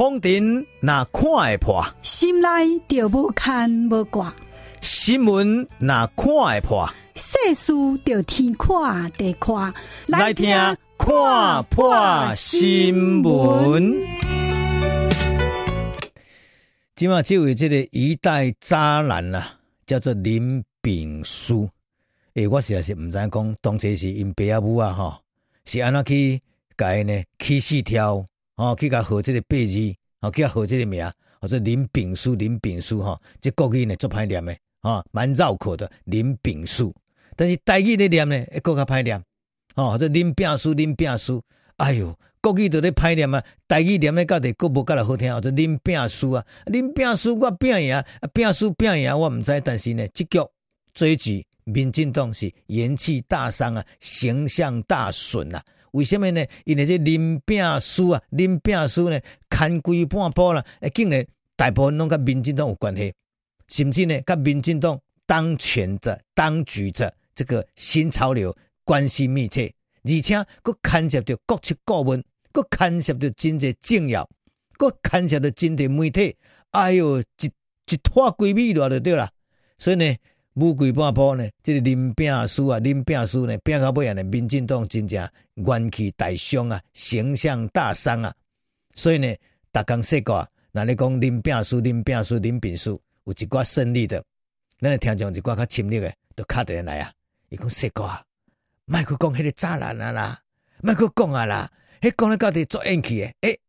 风尘那看会破，心内就无牵无挂；新闻那看会破，世事就天看地看。来听看破新闻。今晚这位这个一代渣男啊，叫做林炳书。诶，我实在是毋知讲，当初是因爸阿母啊，吼，是安怎去改呢？起四条。哦，去甲号这个八字，哦，去甲号这个名，或者林炳书、林炳书，吼，这国语呢足歹念的，啊，蛮绕口的林炳书。但是台语咧念呢，会更加歹念，哦，或者林炳书、林炳书，哎哟，国语都咧歹念啊，台语念咧到底阁无甲来好听，或者林炳书啊，林炳书我拼赢，啊，炳书拼赢我毋知，但是呢，即局追击民进党是元气大伤啊，形象大损啊。为什么呢？因为这林炳书啊，林炳书呢，牵规半步啦，诶，竟然大部分拢甲民进党有关系，甚至呢，甲民进党当权者、当局者这个新潮流关系密切，而且佫牵涉到各级顾问，佫牵涉到真济政要，佫牵涉到真济媒体，哎哟，一一拖闺蜜落就对啦，所以呢。乌龟半坡呢？这个林炳书啊，林炳书呢，拼到尾啊呢，民进党真正元气大伤啊，形象大伤啊。所以呢，逐工说过，那你讲林炳书、林炳书、林炳书，有一寡胜利的，咱来听众一寡较亲密的，都卡得来啊。伊讲说过啊，麦克讲迄个渣男啊啦，麦克讲啊啦，迄讲咧到底做演技诶。诶，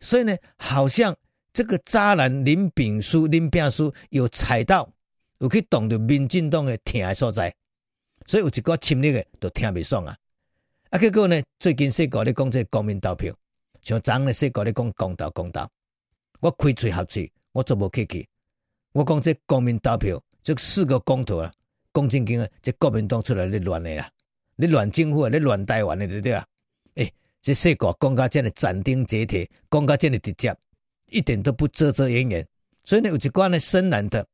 所以呢，好像这个渣男林炳书、林炳书有踩到。有去动着民进党的痛的所在，所以有一个亲密的都听袂爽啊！啊，结果呢，最近说过咧讲这个公民投票，像昨呢说过咧讲公投公投，我开嘴合嘴，我做无客气。我讲这公民投票，这四个公投啊，讲正经啊，这国民党出来咧乱诶啦，咧乱政府啊，咧乱台湾诶对不对啊？诶、欸，这说过讲甲这样斩钉截铁，讲甲这样直接，一点都不遮遮掩掩。所以呢，有一寡呢深蓝的。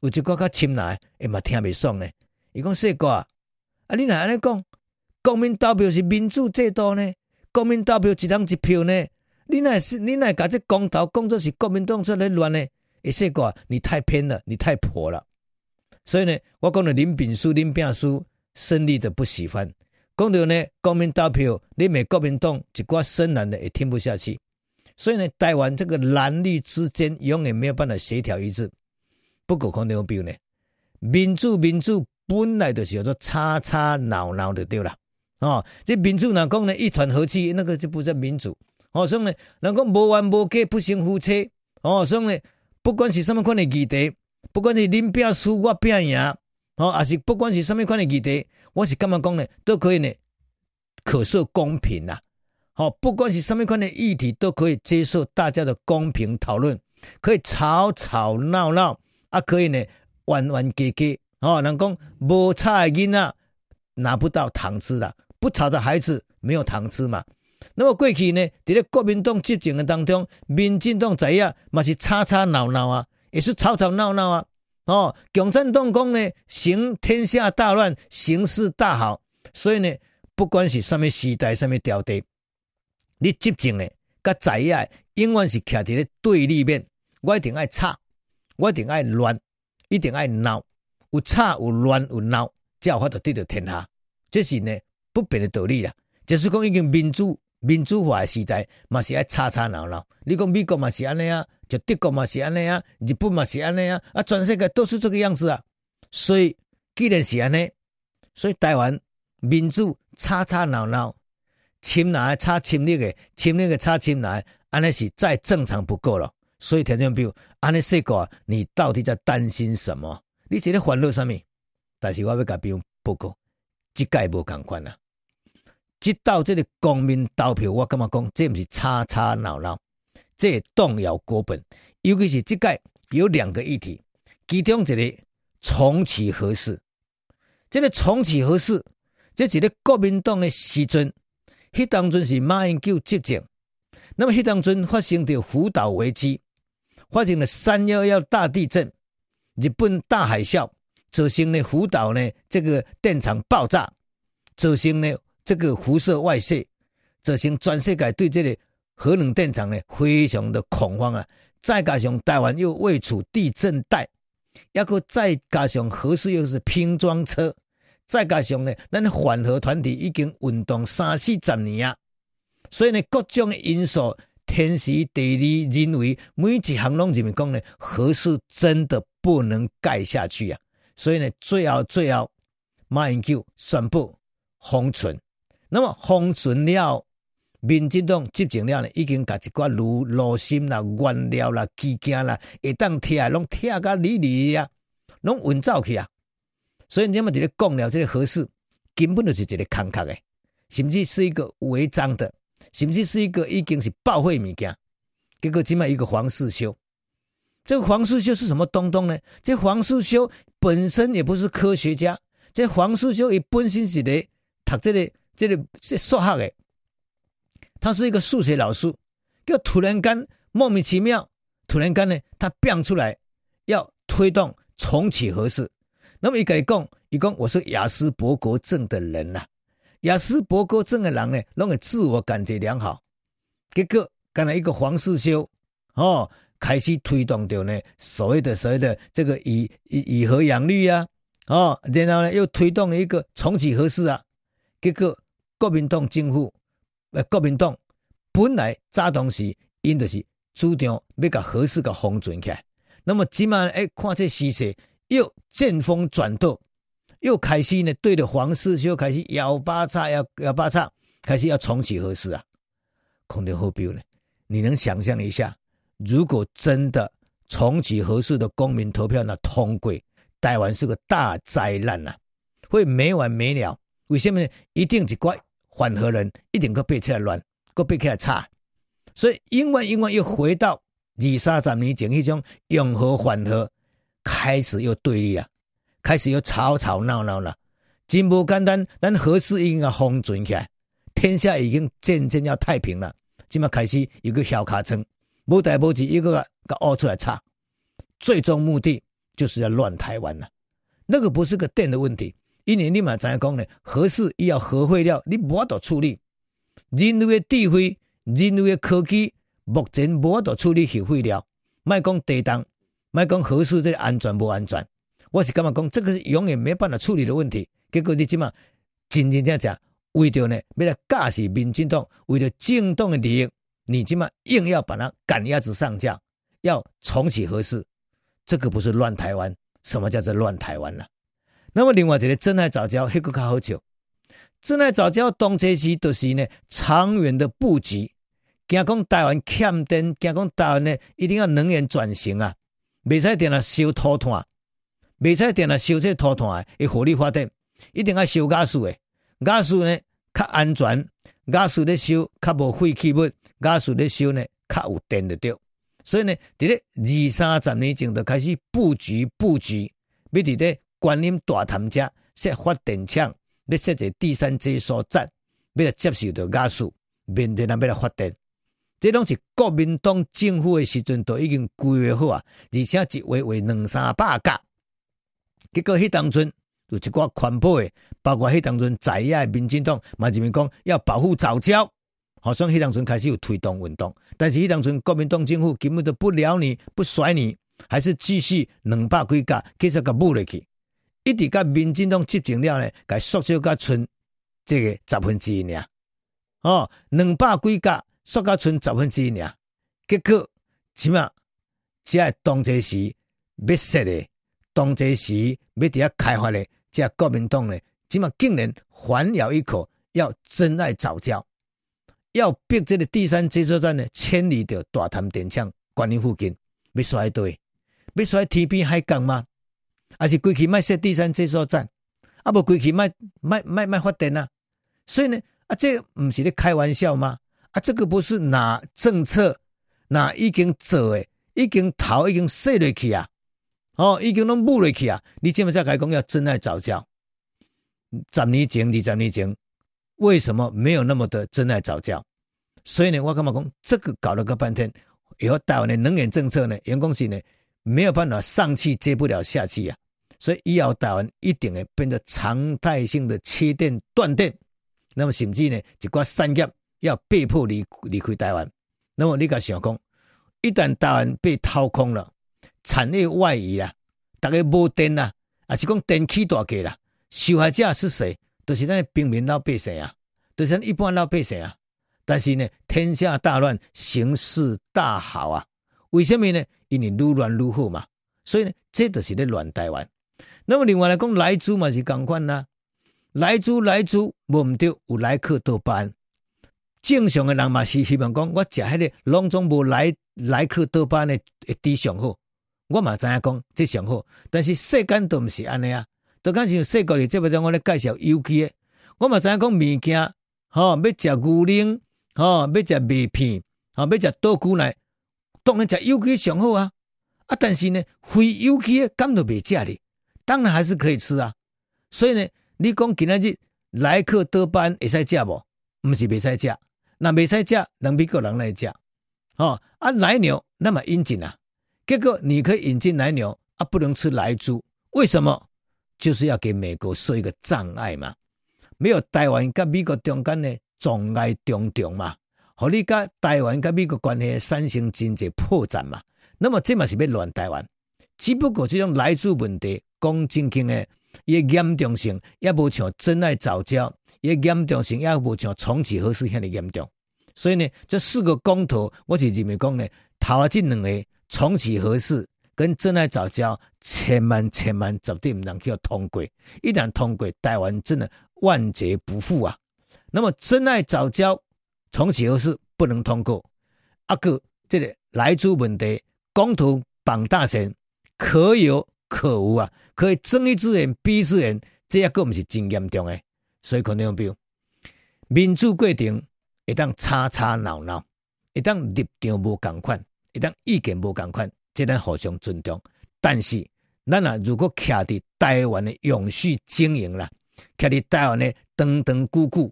有一个较亲来，哎嘛听袂爽呢。伊讲说过啊，啊你若安尼讲，国民投票是民主制度呢？国民投票一人一票呢？你若是你若甲这公投讲作是国民党出来乱呢？伊说过啊，你太偏了，你太婆了。所以呢，我讲的林炳书、林炳书胜利的不喜欢。讲到呢，国民投票，你美国民党一寡深蓝的也听不下去。所以呢，台湾这个蓝绿之间永远没有办法协调一致。不过可能有变呢，民主民主本来就是叫做吵吵闹闹的对啦，哦，这民主哪讲呢？一团和气，那个就不叫民主。哦，所以呢，人讲无冤无家不行夫妻。哦，所以呢，不管是什么款的议题，不管是恁拼输我拼赢，哦，还是不管是什么款的议题，我是干嘛讲呢？都可以呢，可受公平呐。好，不管是什么款的议题，都可以接受大家的公平讨论，可以吵吵闹闹。啊，可以呢，弯弯给给哦。人讲无吵的囡仔拿不到糖吃的，不吵的孩子没有糖吃嘛。那么过去呢，在咧国民党执政的当中，民进党在呀嘛是吵吵闹闹啊，也是吵吵闹闹啊。哦，共产党讲呢，行天下大乱，形势大好。所以呢，不管是什么时代、什么条地，你执政的甲在呀，永远是徛在咧对立面，我一定爱吵。我一定爱乱，一定爱闹，有吵有乱有闹，才有法度得到天下。这是呢不变的道理啦。就是讲已经民主民主化的时代，嘛是爱吵吵闹闹。你讲美国嘛是安尼啊，就德国嘛是安尼啊，日本嘛是安尼啊，啊全世界都是这个样子啊。所以既然是安尼，所以台湾民主吵吵闹闹，亲来吵亲那个，亲那个吵亲来，安尼是再正常不过了。所以听众朋友，安尼说过，你到底在担心什么？你是咧烦恼什么？但是我要甲朋友报告，即届无共款啊！即到这个公民投票，我感觉讲，这毋是吵吵闹闹，这动摇国本。尤其是即届有两个议题，其中一个重启核四，这个重启核四，这是咧国民党的时阵，迄当阵是马英九执政，那么迄当阵发生着福岛危机。发生了三幺幺大地震，日本大海啸，造成呢福岛呢这个电厂爆炸，造成呢这个辐射外泄，造成全世界对这个核能电厂呢非常的恐慌啊，再加上台湾又位处地震带，要个再加上核四又是拼装车，再加上呢，咱缓和团体已经运动三四十年啊，所以呢，各种因素，天时地利人为，每一项拢认为讲呢，核四真的不能盖下去啊，所以呢，最后最后，马英九宣布封存，那么封存了。民进党执政了呢，已经把一寡炉炉心啦、原料啦、机件啦，会当拆拢拆甲离离啊，拢运走去啊。所以你们这里讲了，这个核四根本就是一个空壳的，甚至是一个违章的，甚至是一个已经是报废物件。结果今麦一个黄世修，这个黄世修是什么东东呢？这黄世修本身也不是科学家，这黄世修伊本身是咧读这个这个这数学的。他是一个数学老师，就突然间莫名其妙，突然间呢，他变出来要推动重启核试。那么一个讲，一讲我是雅思伯格症的人呐、啊，雅斯伯格症的人呢，拢会自我感觉良好。结果，干了一个黄世修哦，开始推动掉呢所谓的所谓的这个以以以核养绿啊，哦，然后呢又推动了一个重启核四啊，结果国民党政府。呃，国民党本来早当时因就是主张要甲核四个封存起来，那么今晚诶看这时势又见风转舵，又开始呢对着皇室就开始摇八叉摇摇八叉，开始要重启核四啊，空调后标呢？你能想象一下，如果真的重启核四的公民投票那通过，台湾是个大灾难呐、啊，会没完没了。为什么呢？一定是怪。反核人一定个背起来乱，个背起来差，所以因为因为又回到二三十年前迄种永和反核，开始又对立了，开始又吵吵闹闹了。真不简单，咱核四已经要封存起来，天下已经渐渐要太平了。今麦开始有个小卡称，无代无志一个个个凹出来差，最终目的就是要乱台湾了。那个不是个电的问题。因为你嘛知影讲呢，核四伊要核废了，你无法度处理。人类的智慧、人类的科技，目前无法度处理核废料。卖讲地动，卖讲核四这个安全无安全。我是感觉讲，这个是永远没办法处理的问题。结果你即嘛真真正正为着呢，为了驾驶民进党，为了政党的利益，你即嘛硬要把它赶鸭子上架，要重启核四，这个不是乱台湾？什么叫做乱台湾呢？那么另外一个真爱藻礁，迄个较好笑。真爱藻礁当初时都是呢长远的布局，惊讲台湾欠电，惊讲台湾呢一定要能源转型啊，未使定啊烧土炭，未使定啊烧这土炭会火力发电，一定要烧亚速的，亚速呢较安全，亚速咧烧较无废弃物，亚速咧烧呢较有电的对。所以呢，伫咧二三十年前就开始布局布局，要伫咧。观音大潭遮设发电厂，要设一个第三接收站，要来接受到亚速，面对人要来发电。这拢是国民党政府的时阵都已经规划好啊，而且一划为两三百架。结果迄当阵有一寡环保诶，包括迄当阵在野诶民进党嘛认为讲要保护早教，好像迄当阵开始有推动运动，但是迄当阵国民党政府根本都不鸟你，不甩你，还是继续两百几家继续甲补落去。一直甲民进党执政了呢，甲缩小甲剩这个十分之一尔，哦，两百几家缩甲剩十分之一尔，结果起码只系当这时要设的，当这时要伫遐开发的，这国民党呢，起码竟然反咬一口，要珍爱早教，要逼这个第三接收站呢，迁离到大潭电厂管理附近，要甩对，要甩天边海港吗？还是规气卖设第三接收站，啊不规气卖卖卖卖发电啊，所以呢，啊这不是咧开玩笑吗？啊这个不是拿政策拿已经做诶，已经头已经洗落去啊，哦已经拢没落去啊，你今麦再开讲要珍爱早教，十年前二十年前，为什么没有那么的珍爱早教？所以呢，我干嘛讲这个搞了个半天，以后台湾的能源政策呢，员工是呢没有办法上气接不了下气啊。所以以后台湾一定会变得常态性的缺电断电，那么甚至呢，一寡产业要被迫离离开台湾，那么你敢想讲，一旦台湾被掏空了，产业外移啊，大家无电啦，啊是讲电器大价啦，受害者是谁？都、就是咱平民老百姓啊，都、就是咱一般老百姓啊。但是呢，天下大乱，形势大好啊。为什么呢？因为愈乱愈好嘛。所以呢，这就是咧乱台湾。那么另外来讲，莱猪嘛是共款啦，莱猪莱猪无毋对，有莱克多巴胺。正常的人嘛是希望讲，我食迄个拢总无莱莱克多巴胺的猪上好，我嘛知影讲这上好。但是世间都毋是安尼啊，都讲像世界里这边中我咧介绍有机的，我嘛知影讲物件，吼、要食牛奶，吼、要食麦片，吼、要食豆腐奶，当然食有机上好啊。啊，但是呢，非有机的敢都袂食哩，当然还是可以吃啊。所以呢，你讲今仔日莱克多巴胺会使食无？毋是袂使食。那未使食，让美国人来食，哦啊奶牛那么引进啊，结果你可以引进奶牛啊，不能吃来猪，为什么？就是要给美国设一个障碍嘛，没有台湾跟美国中间的障碍重重嘛，和你跟台湾跟美国关系产生经济破绽嘛，那么这嘛是要乱台湾，只不过这种来猪问题讲真经的，也严重性也无像真爱藻礁。也严重性也无像重启核四遐尼严重，所以呢，这四个公投，我是认为讲呢，头啊这两个重启核四跟真爱早教，千万千万绝对不能够通过，一旦通过，台湾真的万劫不复啊。那么真爱早教重启核四不能通过，啊哥这个来猪问题公投绑大神可有可无啊，可以睁一只眼闭一只眼，这一个唔是真严重诶。所以可能有病民主过程会当吵吵闹闹，会当立场无共款，会当意见无共款，这咱互相尊重。但是咱啊，如果徛伫台湾的永续经营啦，徛伫台湾的长长久久，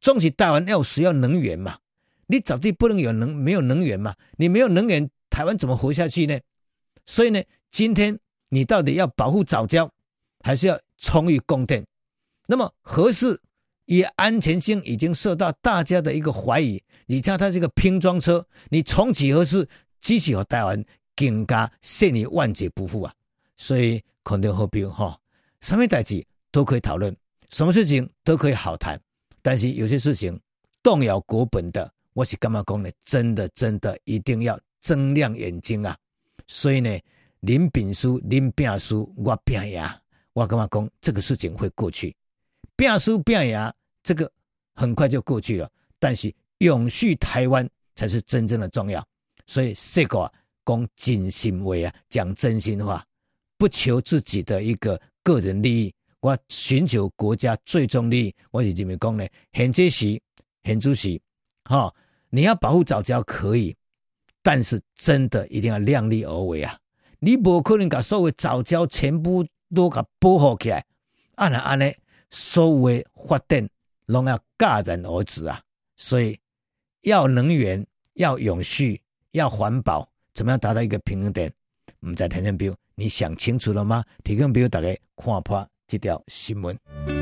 总是台湾要需要能源嘛。你绝对不能有能没有能源嘛？你没有能源，台湾怎么活下去呢？所以呢，今天你到底要保护早教，还是要充裕供电？那么核四以安全性已经受到大家的一个怀疑。你像它这个拼装车，你重启核四，机器和台湾更加陷于万劫不复啊！所以肯定和平哈，什么代志都可以讨论，什么事情都可以好谈。但是有些事情动摇国本的，我是干嘛讲呢？真的真的一定要睁亮眼睛啊！所以呢，林炳书、林炳书，我拼赢，我干嘛讲这个事情会过去。拼输拼赢，这个很快就过去了。但是永续台湾才是真正的重要。所以这个讲真心话啊，讲真心话，不求自己的一个个人利益，我寻求国家最终利益。我是这么讲呢，现这时，现主席，哈、你要保护早教可以，但是真的一定要量力而为啊！你不可能把所有早教全部都给保护起来，按呢按呢。所谓发展，拢要戛然而止啊！所以要能源，要永续，要环保，怎么样达到一个平衡点？我们在天天表，你想清楚了吗？提供表大家看破这条新闻。